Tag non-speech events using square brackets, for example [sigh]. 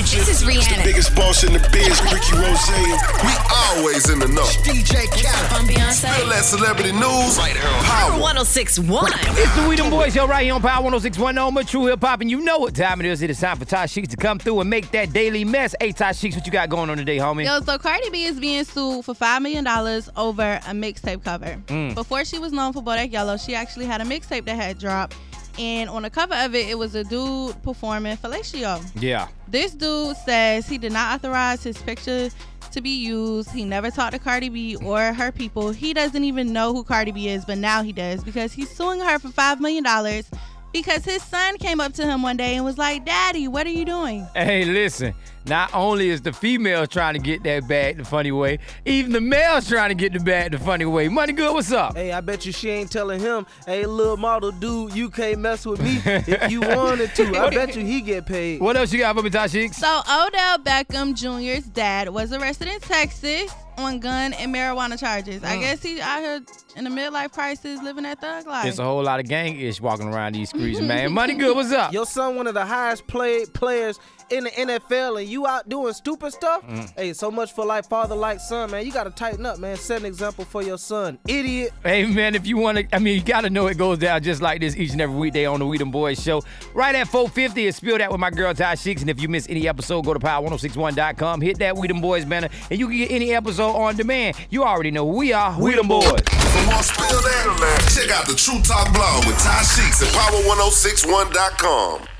Future. This is It's the biggest boss in the biz, Ricky Rose. We always in the know. DJ Khaled. I'm Beyonce. Feel that celebrity news. Right here on Power. 1061. It's the We Them Boys Show right here on Power 1061 Oma True Hip Hop, and you know what time it is. It is time for Ty Sheeks to come through and make that daily mess. Hey, Ty Sheeks, what you got going on today, homie? Yo, so Cardi B is being sued for five million dollars over a mixtape cover. Mm. Before she was known for Bodak Yellow, she actually had a mixtape that had dropped, and on the cover of it, it was a dude performing fellatio. Yeah. This dude says he did not authorize his picture to be used. He never talked to Cardi B or her people. He doesn't even know who Cardi B is, but now he does because he's suing her for five million dollars because his son came up to him one day and was like, "Daddy, what are you doing?" Hey, listen. Not only is the female trying to get that bag the funny way, even the male's trying to get the bag the funny way. Money good, what's up? Hey, I bet you she ain't telling him, hey, little model dude, you can't mess with me if you wanted to. I bet you he get paid. What else you got for me, Ty Sheeks? So Odell Beckham Jr.'s dad was arrested in Texas on gun and marijuana charges. I mm. guess he out here in the midlife crisis, living that thug life. There's a whole lot of gang ish walking around these streets, man. [laughs] Money good, what's up? Your son, one of the highest played players in the NFL, and you out doing stupid stuff. Mm. Hey, so much for like father, like son, man. You gotta tighten up, man. Set an example for your son, idiot. Hey man, if you want to, I mean, you gotta know it goes down just like this each and every weekday on the We Them Boys show. Right at 450 is Spill Dat with my girl Ty Sheeks. And if you miss any episode, go to power1061.com, hit that We Them Boys banner, and you can get any episode on demand. You already know who we are. We Them Boys. For more spill that, check out the True Talk blog with Ty Sheeks at power1061.com.